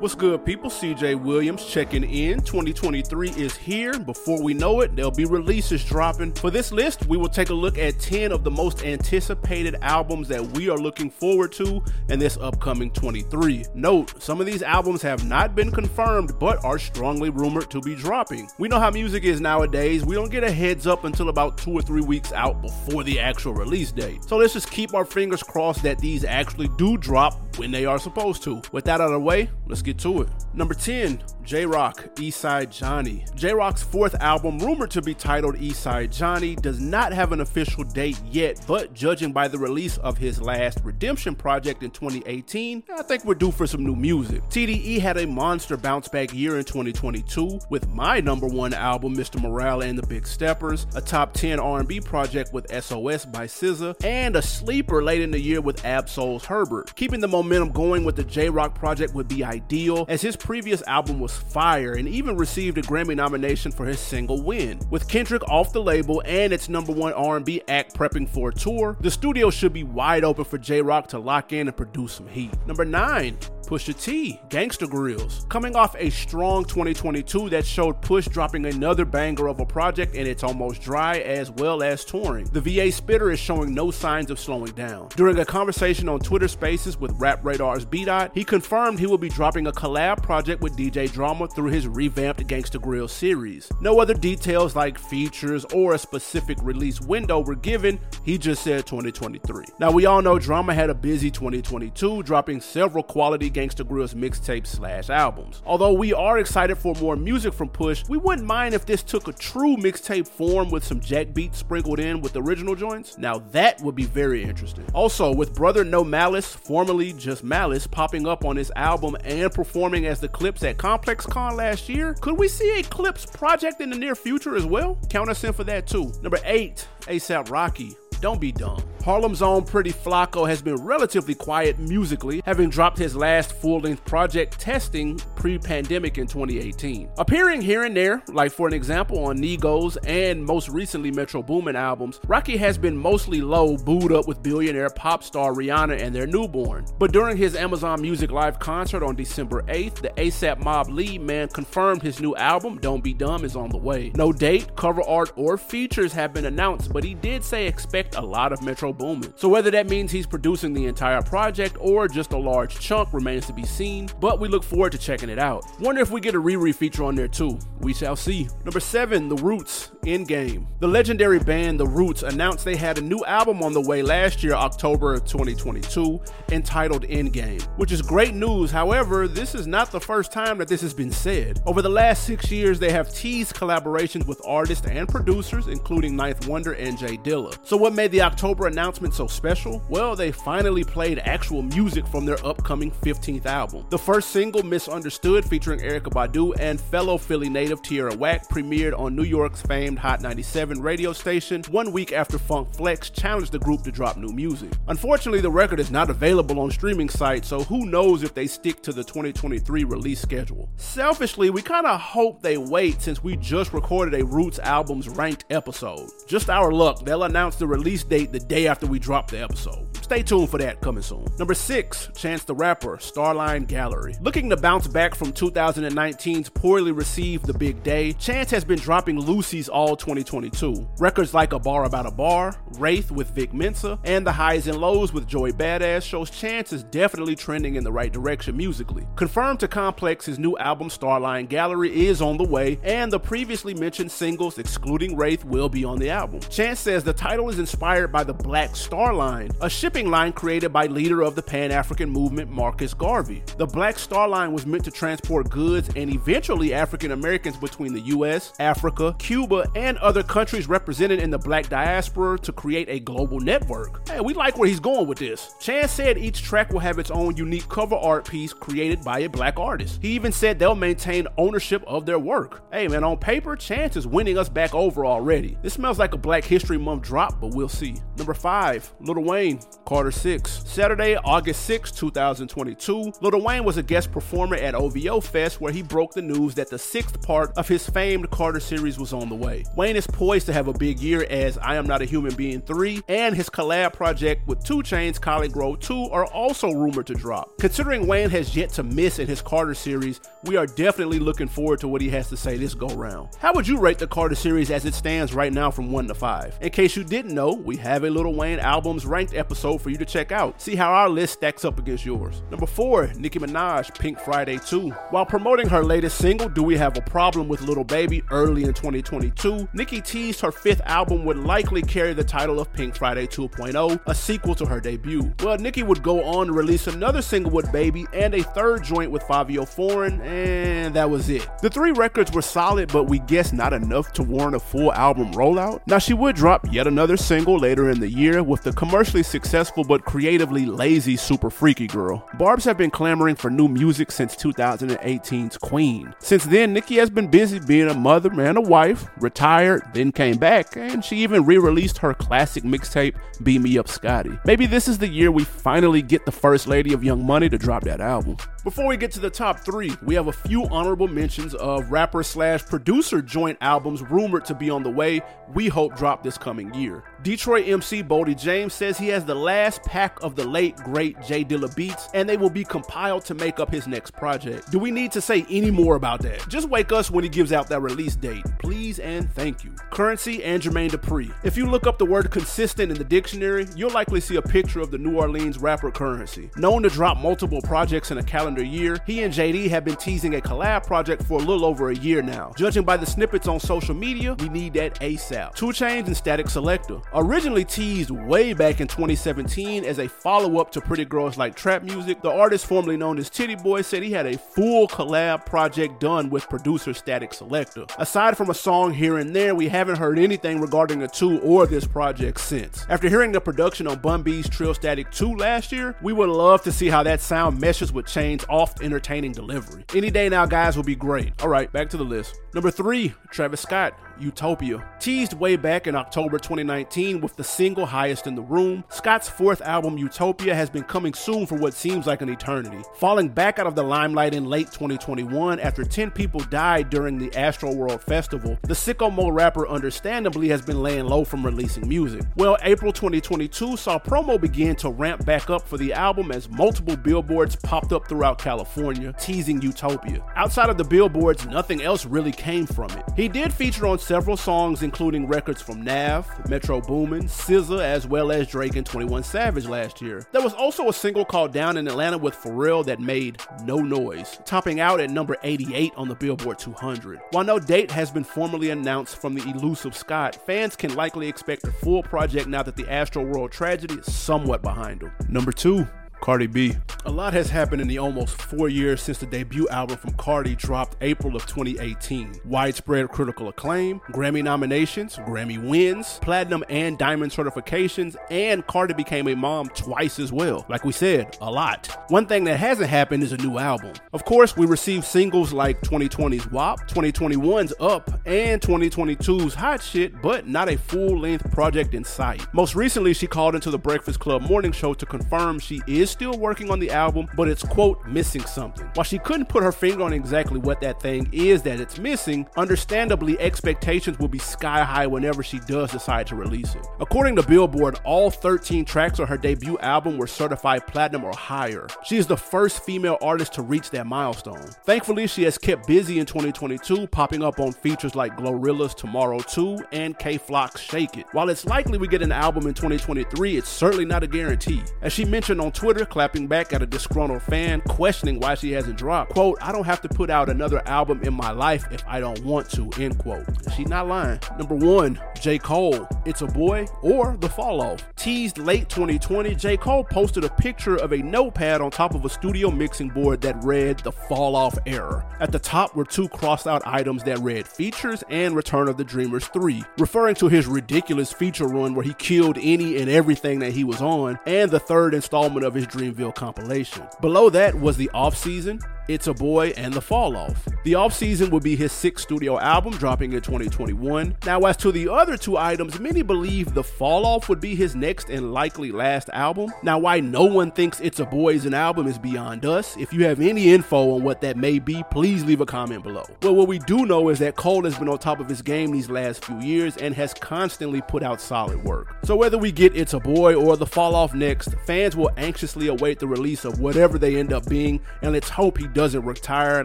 What's good, people? CJ Williams checking in. 2023 is here. Before we know it, there'll be releases dropping. For this list, we will take a look at 10 of the most anticipated albums that we are looking forward to in this upcoming 23. Note, some of these albums have not been confirmed but are strongly rumored to be dropping. We know how music is nowadays. We don't get a heads up until about two or three weeks out before the actual release date. So let's just keep our fingers crossed that these actually do drop when they are supposed to. With that out of the way, let's get to it. Number 10, Jay Rock, Eastside Johnny. Jay Rock's fourth album, rumored to be titled Eastside Johnny, does not have an official date yet, but judging by the release of his last Redemption project in 2018, I think we're due for some new music. TDE had a monster bounce back year in 2022 with my number one album, Mr. Morale and the Big Steppers, a top 10 R&B project with SOS by SZA, and a sleeper late in the year with Ab-Soul's Herbert. Keeping the momentum going with the Jay Rock project would be ideal, as his previous album was fire and even received a Grammy nomination for his single Win. With Kendrick off the label and its number one R&B act prepping for a tour, the studio should be wide open for Jay Rock to lock in and produce some heat. Number 9, Pusha T, Gangsta Grillz. Coming off a strong 2022 that showed Push dropping another banger of a project and it's almost dry as well as touring. The VA Spitter is showing no signs of slowing down. During a conversation on Twitter Spaces with Rap Radar's B Dot, he confirmed he will be dropping a collab project with DJ Drama through his revamped Gangsta Grillz series. No other details like features or a specific release window were given, he just said 2023. Now we all know Drama had a busy 2022, dropping several quality Gangsta Grillz mixtapes slash albums. Although we are excited for more music from Push, we wouldn't mind if this took a true mixtape form with some jack beats sprinkled in with original joints. Now that would be very interesting. Also, with brother No Malice, formerly just Malice, popping up on his album and performing as the Clipse at ComplexCon last year, could we see a Clipse project in the near future as well? Count us in for that too. Number 8, ASAP Rocky. Don't be dumb. Harlem's own Pretty Flacko has been relatively quiet musically, having dropped his last full length project testing pre pandemic in 2018. Appearing here and there, like for an example on Nigo's and most recently Metro Boomin albums, Rocky has been mostly low, booed up with billionaire pop star Rihanna and their newborn. But during his Amazon Music Live concert on December 8th, the ASAP Mob lead man confirmed his new album, Don't Be Dumb, is on the way. No date, cover art, or features have been announced, but he did say expect a lot of Metro Boomin. So whether that means he's producing the entire project or just a large chunk remains to be seen, but we look forward to checking it out. Wonder if we get a Riri feature on there too. We shall see. Number 7, The Roots, Endgame. The legendary band The Roots announced they had a new album on the way last year, October 2022, entitled Endgame, which is great news. However, this is not the first time that this has been said. Over the last six years, they have teased collaborations with artists and producers, including 9th Wonder and J Dilla. So what made the October announcement so special? Well, they finally played actual music from their upcoming 15th album. The first single, Misunderstood, featuring Erykah Badu and fellow Philly native Tierra Whack, premiered on New York's famed Hot 97 radio station one week after Funk Flex challenged the group to drop new music. Unfortunately, the record is not available on streaming sites, so who knows if they stick to the 2023 release schedule. Selfishly, we kind of hope they wait since we just recorded a Roots albums ranked episode. Just our luck, they'll announce the release date the day after we drop the episode. Stay tuned for that coming soon. Number six, Chance the Rapper, Starline Gallery. Looking to bounce back from 2019's poorly received The Big Day, Chance has been dropping Lucy's all 2022. Records like A Bar About a Bar, Wraith with Vic Mensa, and The Highs and Lows with Joey Badass shows Chance is definitely trending in the right direction musically. Confirmed to Complex, his new album Starline Gallery is on the way, and the previously mentioned singles, excluding Wraith, will be on the album. Chance says the title is inspired by the Black Star Line, a shipping line created by leader of the Pan African movement Marcus Garvey. The Black Star Line was meant to transport goods and eventually African Americans between the US, Africa, Cuba, and other countries represented in the black diaspora to create a global network. Hey, we like where he's going with this. Chance said each track will have its own unique cover art piece created by a black artist. He even said they'll maintain ownership of their work. Hey man, on paper, Chance is winning us back over already. This smells like a Black History Month drop, but we'll see. Number 5 5, Lil Wayne, Carter 6. Saturday, August 6, 2022, Lil Wayne was a guest performer at OVO Fest where he broke the news that the sixth part of his famed Carter series was on the way. Wayne is poised to have a big year as I Am Not a Human Being 3 and his collab project with 2 Chainz ColleGrove 2 are also rumored to drop. Considering Wayne has yet to miss in his Carter series, we are definitely looking forward to what he has to say this go round. How would you rate the Carter series as it stands right now from 1 to 5? In case you didn't know, we have a Lil Wayne albums ranked episode for you to check out. See how our list stacks up against yours. Number 4, Nicki Minaj, Pink Friday 2. While promoting her latest single, Do We Have a Problem with Lil Baby early in 2022, Nicki teased her fifth album would likely carry the title of Pink Friday 2.0, a sequel to her debut. Well, Nicki would go on to release another single with Baby and a third joint with Fivio Foreign, and that was it. The three records were solid, but we guess not enough to warrant a full album rollout. Now, she would drop yet another single later in the year with the commercially successful but creatively lazy Super Freaky Girl. Barbs have been clamoring for new music since 2018's Queen. Since then, Nicki has been busy being a mother and a wife, retired, then came back, and she even re released her classic mixtape, Beam Me Up Scotty. Maybe this is the year we finally get the First Lady of Young Money to drop that album. Before we get to the top three, we have a few honorable mentions of rapper slash producer joint albums rumored to be on the way, we hope drop this coming year. Detroit MC Boldy James says he has the last pack of the late great J Dilla beats, and they will be compiled to make up his next project. Do we need to say any more about that? Just wake us when he gives out that release date, please and thank you. Currency and Jermaine Dupri. If you look up the word consistent in the dictionary, you'll likely see a picture of the New Orleans rapper Currency. Known to drop multiple projects in a calendar year, he and JD have been teasing a collab project for a little over a year now. Judging by the snippets on social media, we need that ASAP. 2 Chainz and Static Selektah. Originally teased way back in 2017 as a follow up to Pretty Girls Like Trap Music, the artist formerly known as Titty Boy said he had a full collab project done with producer Static Selektah. Aside from a song here and there, we haven't heard anything regarding the two or this project since. After hearing the production on Bun B's Trill Static 2 last year, we would love to see how that sound meshes with Chainz' oft entertaining delivery. Any day now, guys, will be great. All right, back to the list. Number three, Travis Scott, Utopia. Teased way back in October 2019 with the single highest in the room, Scott's fourth album, Utopia, has been coming soon for what seems like an eternity. Falling back out of the limelight in late 2021 after 10 people died during the Astroworld Festival, the Sicko Mode rapper understandably has been laying low from releasing music. Well, April 2022 saw promo begin to ramp back up for the album as multiple billboards popped up throughout California, teasing Utopia. Outside of the billboards, nothing else really came from it. He did feature on several songs, including records from Nav, Metro Boomin, SZA, as well as Drake and 21 Savage last year. There was also a single called Down in Atlanta with Pharrell that made no noise, topping out at number 88 on the Billboard 200. While no date has been formally announced from the elusive Scott, fans can likely expect a full project now that the Astroworld tragedy is somewhat behind them. Number two, Cardi B. A lot has happened in the almost four years since the debut album from Cardi dropped April of 2018. Widespread critical acclaim, Grammy nominations, Grammy wins, platinum and diamond certifications, and Cardi became a mom twice as well. Like we said, a lot. One thing that hasn't happened is a new album. Of course, we received singles like 2020's WAP, 2021's Up, and 2022's Hot Shit, but not a full length project in sight. Most recently, she called into the Breakfast Club morning show to confirm she is still working on the album, but it's quote missing something. While she couldn't put her finger on exactly what that thing is that it's missing, understandably expectations will be sky high whenever she does decide to release it. According to Billboard, all 13 tracks on her debut album were certified platinum or higher. She is the first female artist to reach that milestone. Thankfully, she has kept busy in 2022, popping up on features like Glorilla's Tomorrow 2 and Kay Flock's Shake It. While it's likely we get an album in 2023, it's certainly not a guarantee. As she mentioned on Twitter, clapping back at a disgruntled fan questioning why she hasn't dropped, quote, I don't have to put out another album in my life if I don't want to, end quote. She's not lying. Number one, J. Cole, It's a Boy or The Fall Off. Teased late 2020, J. Cole posted a picture of a notepad on top of a studio mixing board that read The Fall Off Era. At the top were two crossed out items that read Features and Return of the Dreamers 3, referring to his ridiculous feature run where he killed any and everything that he was on, and the third installment of his Dreamville compilation. Below that was the off season, It's a Boy, and The Fall Off. The offseason will be his sixth studio album, dropping in 2021. Now, as to the other two items, many believe The Fall Off would be his next and likely last album. Now, why no one thinks It's a Boy is an album is beyond us. If you have any info on what that may be, please leave a comment below. Well, what we do know is that Cole has been on top of his game these last few years and has constantly put out solid work. So, whether we get It's a Boy or The Fall Off next, fans will anxiously await the release of whatever they end up being, and let's hope he doesn't retire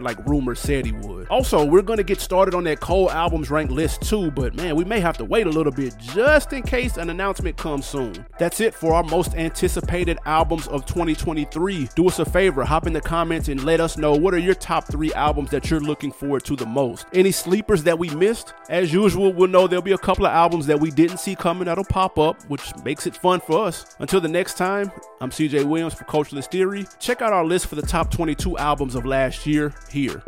like rumors said he would. Also, we're gonna get started on that Cole albums ranked list too, but man, we may have to wait a little bit just in case an announcement comes soon. That's it for our most anticipated albums of 2023. Do us a favor, hop in the comments and let us know what are your top three albums that you're looking forward to the most. Any sleepers that we missed? As usual, we'll know there'll be a couple of albums that we didn't see coming that'll pop up, which makes it fun for us. Until the next time, I'm CJ Williams for Culturalist Theory. Check out our list for the top 22 albums last year here.